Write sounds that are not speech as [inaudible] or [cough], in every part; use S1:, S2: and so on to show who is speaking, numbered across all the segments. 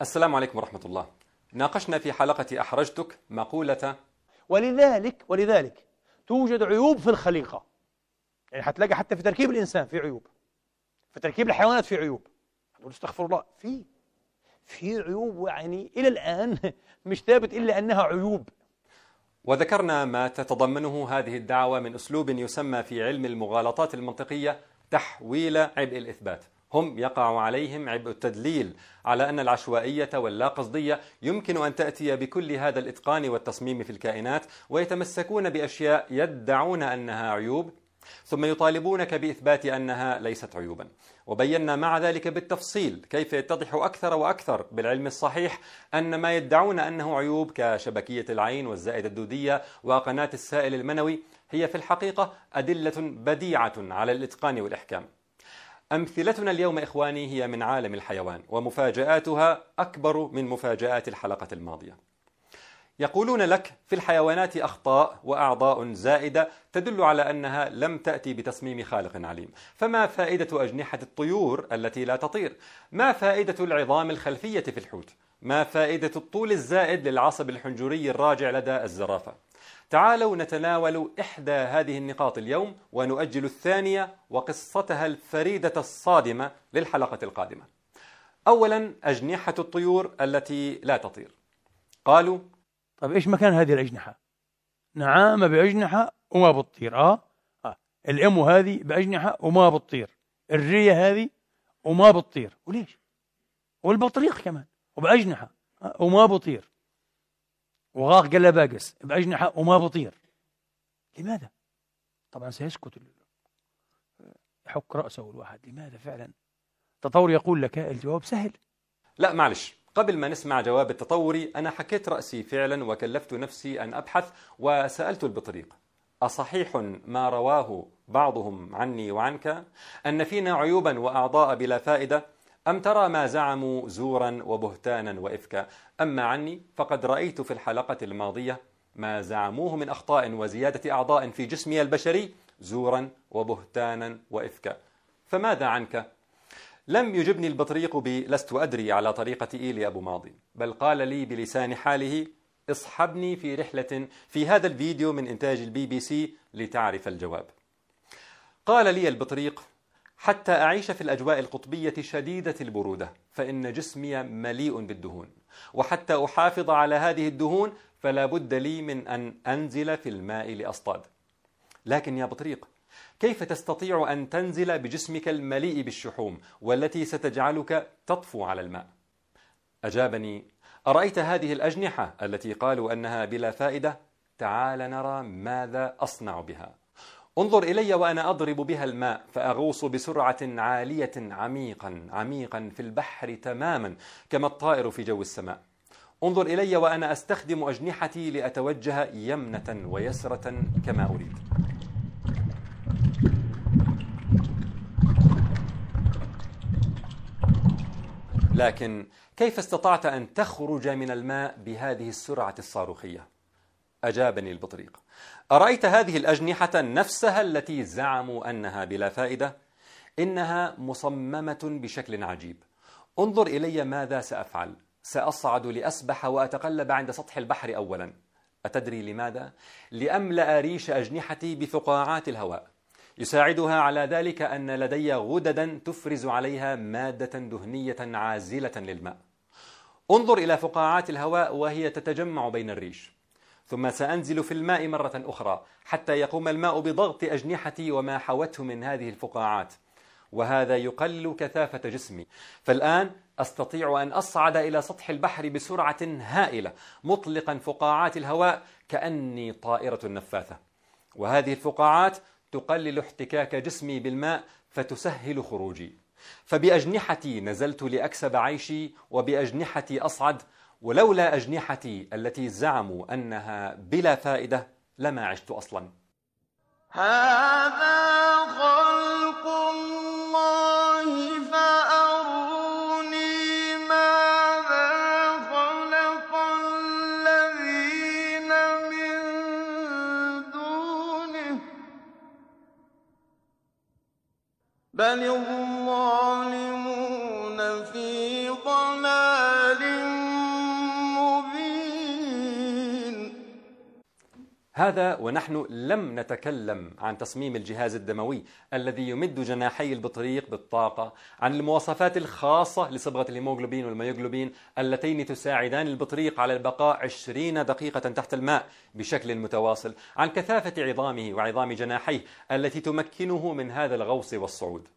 S1: السلام عليكم ورحمة الله. ناقشنا في حلقة أحرجتك مقولة
S2: ولذلك ولذلك توجد عيوب في الخليقة. يعني حتلاقي حتى في تركيب الإنسان في عيوب. في تركيب الحيوانات في عيوب. هتقول استغفر الله. في في عيوب يعني إلى الآن [laughs] مش ثابت إلا أنها عيوب.
S1: وذكرنا ما تتضمنه هذه الدعوة من أسلوب يسمى في علم المغالطات المنطقية تحويل عبء الإثبات. هم يقع عليهم عبء التدليل على أن العشوائية واللا قصدية يمكن أن تأتي بكل هذا الإتقان والتصميم في الكائنات ويتمسكون بأشياء يدعون أنها عيوب ثم يطالبونك بإثبات أنها ليست عيوبا. وبينا مع ذلك بالتفصيل كيف يتضح أكثر وأكثر بالعلم الصحيح أن ما يدعون أنه عيوب كشبكية العين والزائدة الدودية وقناة السائل المنوي هي في الحقيقة أدلة بديعة على الإتقان والإحكام. أمثلتنا اليوم إخواني هي من عالم الحيوان ومفاجآتها أكبر من مفاجآت الحلقة الماضية يقولون لك في الحيوانات أخطاء وأعضاء زائدة تدل على أنها لم تأتي بتصميم خالق عليم فما فائدة أجنحة الطيور التي لا تطير؟ ما فائدة العظام الخلفية في الحوت؟ ما فائدة الطول الزائد للعصب الحنجري الراجع لدى الزرافة؟ تعالوا نتناول إحدى هذه النقاط اليوم ونؤجل الثانية وقصتها الفريدة الصادمة للحلقة القادمة. أولا أجنحة الطيور التي لا تطير. قالوا
S2: طيب إيش مكان هذه الأجنحة؟ نعامة بأجنحة وما بتطير آه, آه. الأم هذه بأجنحة وما بتطير الرية هذه وما بتطير وليش؟ والبطريق كمان وبأجنحة. وما بطير وغاق قلباقس بأجنحة وما بطير لماذا؟ طبعا سيسكت يحك رأسه الواحد لماذا فعلا؟ تطور يقول لك الجواب سهل
S1: لا معلش قبل ما نسمع جواب التطوري أنا حكيت رأسي فعلا وكلفت نفسي أن أبحث وسألت البطريق أصحيح ما رواه بعضهم عني وعنك أن فينا عيوبا وأعضاء بلا فائدة أم ترى ما زعموا زورا وبهتانا وإفكا؟ أما عني فقد رأيت في الحلقة الماضية ما زعموه من أخطاء وزيادة أعضاء في جسمي البشري زورا وبهتانا وإفكا. فماذا عنك؟ لم يجبني البطريق بلست أدري على طريقة إيلي أبو ماضي بل قال لي بلسان حاله اصحبني في رحلة في هذا الفيديو من إنتاج البي بي سي لتعرف الجواب قال لي البطريق حتى أعيش في الأجواء القطبية شديدة البرودة فإن جسمي مليء بالدهون. وحتى أحافظ على هذه الدهون فلا بد لي من أن أنزل في الماء لأصطاد. لكن يا بطريق كيف تستطيع أن تنزل بجسمك المليء بالشحوم والتي ستجعلك تطفو على الماء؟ أجابني أرأيت هذه الأجنحة التي قالوا أنها بلا فائدة؟ تعال نرى ماذا أصنع بها. انظر إلي وأنا أضرب بها الماء فأغوص بسرعة عالية عميقا عميقا في البحر تماما كما الطائر في جو السماء انظر إلي وأنا أستخدم أجنحتي لأتوجه يمنة ويسرة كما أريد لكن كيف استطعت أن تخرج من الماء بهذه السرعة الصاروخية؟ أجابني البطريق. أرأيت هذه الأجنحة نفسها التي زعموا أنها بلا فائدة؟ إنها مصممة بشكل عجيب. انظر إلي ماذا سأفعل. سأصعد لأسبح وأتقلب عند سطح البحر أولا. أتدري لماذا؟ لأملأ ريش أجنحتي بفقاعات الهواء. يساعدها على ذلك أن لدي غددا تفرز عليها مادة دهنية عازلة للماء. انظر إلى فقاعات الهواء وهي تتجمع بين الريش. ثم سأنزل في الماء مرة أخرى حتى يقوم الماء بضغط أجنحتي وما حوته من هذه الفقاعات. وهذا يقلل كثافة جسمي. فالآن أستطيع أن أصعد إلى سطح البحر بسرعة هائلة مطلقا فقاعات الهواء كأني طائرة نفاثة. وهذه الفقاعات تقلل احتكاك جسمي بالماء فتسهل خروجي. فبأجنحتي نزلت لأكسب عيشي وبأجنحتي أصعد ولولا أجنحتي التي زعموا أنها بلا فائدة لما عشت أصلا.
S3: هذا خلق الله فأروني ماذا خلق الذين من دونه. بل الظالمون
S1: هذا ونحن لم نتكلم عن تصميم الجهاز الدموي الذي يمد جناحي البطريق بالطاقة عن المواصفات الخاصة لصبغة الهيموغلوبين والميوغلوبين اللتين تساعدان البطريق على البقاء 20 دقيقة تحت الماء بشكل متواصل عن كثافة عظامه وعظام جناحيه التي تمكنه من هذا الغوص والصعود.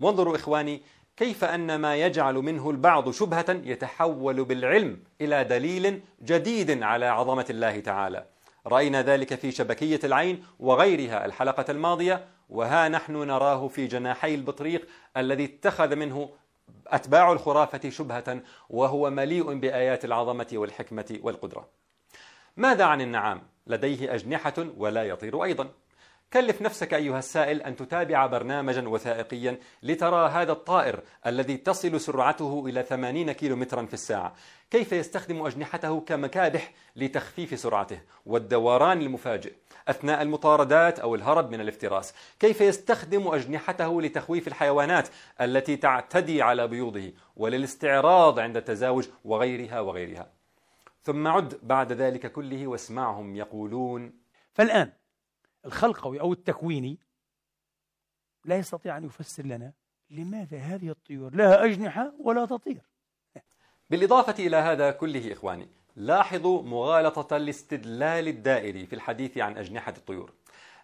S1: وانظروا إخواني كيف أن ما يجعل منه البعض شبهة يتحول بالعلم إلى دليل جديد على عظمة الله تعالى. رأينا ذلك في شبكية العين وغيرها الحلقة الماضية وها نحن نراه في جناحي البطريق الذي اتخذ منه أتباع الخرافة شبهة وهو مليء بآيات العظمة والحكمة والقدرة ماذا عن النعام؟ لديه أجنحة ولا يطير أيضا كلف نفسك أيها السائل أن تتابع برنامجا وثائقيا لترى هذا الطائر الذي تصل سرعته إلى 80 كيلو مترا في الساعة. كيف يستخدم أجنحته كمكابح لتخفيف سرعته والدوران المفاجئ أثناء المطاردات أو الهرب من الافتراس؟ كيف يستخدم أجنحته لتخويف الحيوانات التي تعتدي على بيوضه وللاستعراض عند التزاوج وغيرها وغيرها؟ ثم عد بعد ذلك كله واسمعهم يقولون
S2: فالآن الخلقوي أو التكويني لا يستطيع أن يفسر لنا لماذا هذه الطيور لها أجنحة ولا تطير.
S1: بالإضافة إلى هذا كله إخواني لاحظوا مغالطة الاستدلال الدائري في الحديث عن أجنحة الطيور.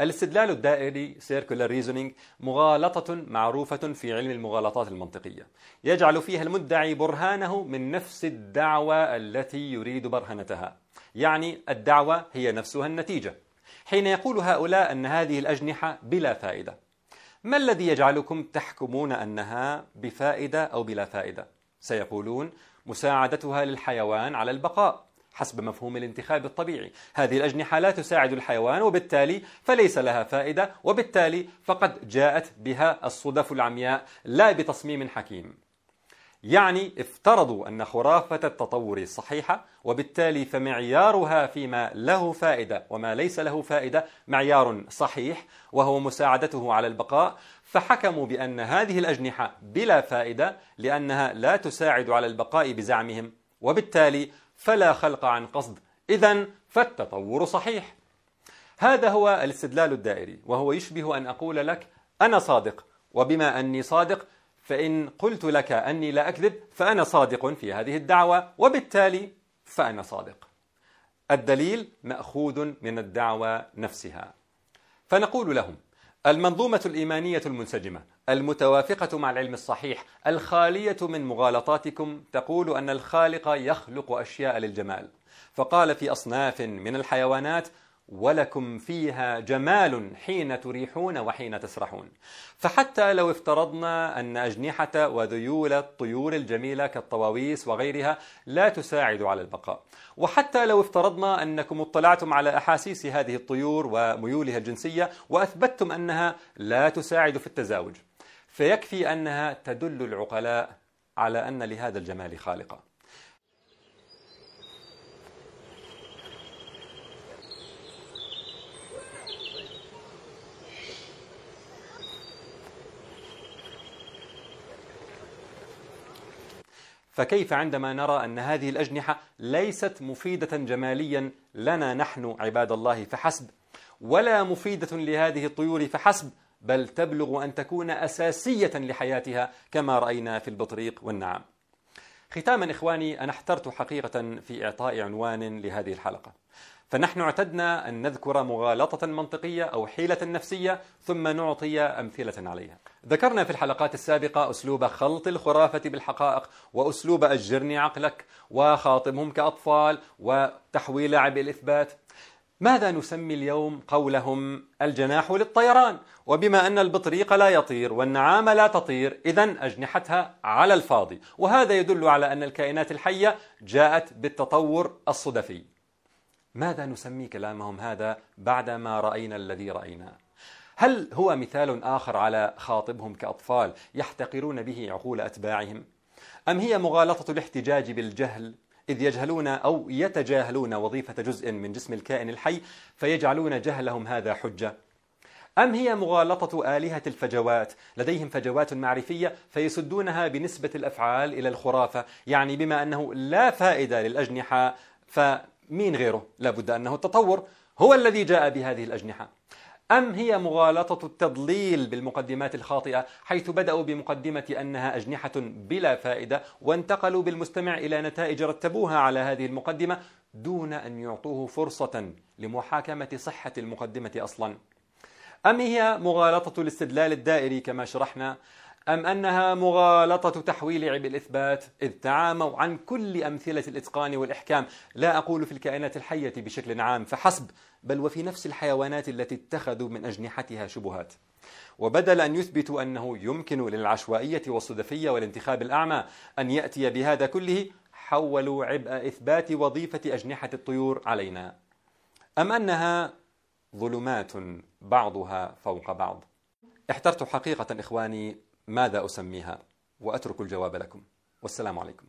S1: الاستدلال الدائري circular reasoning مغالطة معروفة في علم المغالطات المنطقية. يجعل فيها المدعي برهانه من نفس الدعوة التي يريد برهنتها. يعني الدعوة هي نفسها النتيجة. حين يقول هؤلاء أن هذه الأجنحة بلا فائدة. ما الذي يجعلكم تحكمون أنها بفائدة أو بلا فائدة؟ سيقولون مساعدتها للحيوان على البقاء حسب مفهوم الانتخاب الطبيعي. هذه الأجنحة لا تساعد الحيوان وبالتالي فليس لها فائدة وبالتالي فقد جاءت بها الصدف العمياء لا بتصميم حكيم. يعني افترضوا أن خرافة التطور صحيحة وبالتالي فمعيارها فيما له فائدة وما ليس له فائدة معيار صحيح وهو مساعدته على البقاء. فحكموا بأن هذه الأجنحة بلا فائدة لأنها لا تساعد على البقاء بزعمهم. وبالتالي فلا خلق عن قصد. إذا فالتطور صحيح. هذا هو الاستدلال الدائري وهو يشبه أن أقول لك أنا صادق وبما أني صادق فإن قلت لك أني لا أكذب فأنا صادق في هذه الدعوة وبالتالي فأنا صادق. الدليل مأخوذ من الدعوة نفسها. فنقول لهم المنظومة الإيمانية المنسجمة المتوافقة مع العلم الصحيح الخالية من مغالطاتكم تقول أن الخالق يخلق أشياء للجمال. فقال في أصناف من الحيوانات ولكم فيها جمال حين تريحون وحين تسرحون. فحتى لو افترضنا أن أجنحة وذيول الطيور الجميلة كالطواويس وغيرها لا تساعد على البقاء. وحتى لو افترضنا أنكم اطلعتم على أحاسيس هذه الطيور وميولها الجنسية وأثبتتم أنها لا تساعد في التزاوج فيكفي أنها تدل العقلاء على أن لهذا الجمال خالقا فكيف عندما نرى أن هذه الأجنحة ليست مفيدة جماليا لنا نحن عباد الله فحسب ولا مفيدة لهذه الطيور فحسب بل تبلغ أن تكون أساسية لحياتها كما رأينا في البطريق والنعام. ختاما إخواني أنا احترت حقيقة في إعطاء عنوان لهذه الحلقة. فنحن اعتدنا أن نذكر مغالطة منطقية أو حيلة نفسية ثم نعطي أمثلة عليها. ذكرنا في الحلقات السابقة أسلوب خلط الخرافة بالحقائق وأسلوب أجرني عقلك وخاطبهم كأطفال وتحويل عبء الإثبات. ماذا نسمي اليوم قولهم الجناح للطيران؟ وبما أن البطريق لا يطير والنعامة لا تطير إذا أجنحتها على الفاضي. وهذا يدل على أن الكائنات الحية جاءت بالتطور الصدفي. ماذا نسمي كلامهم هذا بعدما رأينا الذي رأيناه هل هو مثال آخر على خاطبهم كأطفال يحتقرون به عقول أتباعهم؟ أم هي مغالطة الاحتجاج بالجهل؟ إذ يجهلون أو يتجاهلون وظيفة جزء من جسم الكائن الحي فيجعلون جهلهم هذا حجة. أم هي مغالطة آلهة الفجوات؟ لديهم فجوات معرفية فيسدونها بنسبة الأفعال إلى الخرافة يعني بما أنه لا فائدة للأجنحة فمين غيره؟ لابد أنه التطور هو الذي جاء بهذه الأجنحة. أم هي مغالطة التضليل بالمقدمات الخاطئة حيث بدأوا بمقدمة أنها أجنحة بلا فائدة وانتقلوا بالمستمع إلى نتائج رتبوها على هذه المقدمة دون أن يعطوه فرصة لمحاكمة صحة المقدمة أصلا. أم هي مغالطة الاستدلال الدائري كما شرحنا؟ أم أنها مغالطة تحويل عبء الإثبات؟ إذ تعاموا عن كل أمثلة الإتقان والإحكام. لا أقول في الكائنات الحية بشكل عام فحسب بل وفي نفس الحيوانات التي اتخذوا من أجنحتها شبهات. وبدل أن يثبتوا أنه يمكن للعشوائية والصدفية والانتخاب الأعمى أن يأتي بهذا كله حولوا عبء إثبات وظيفة أجنحة الطيور علينا. أم أنها ظلمات بعضها فوق بعض؟ احترت حقيقة إخواني ماذا أسميها؟ وأترك الجواب لكم. والسلام عليكم.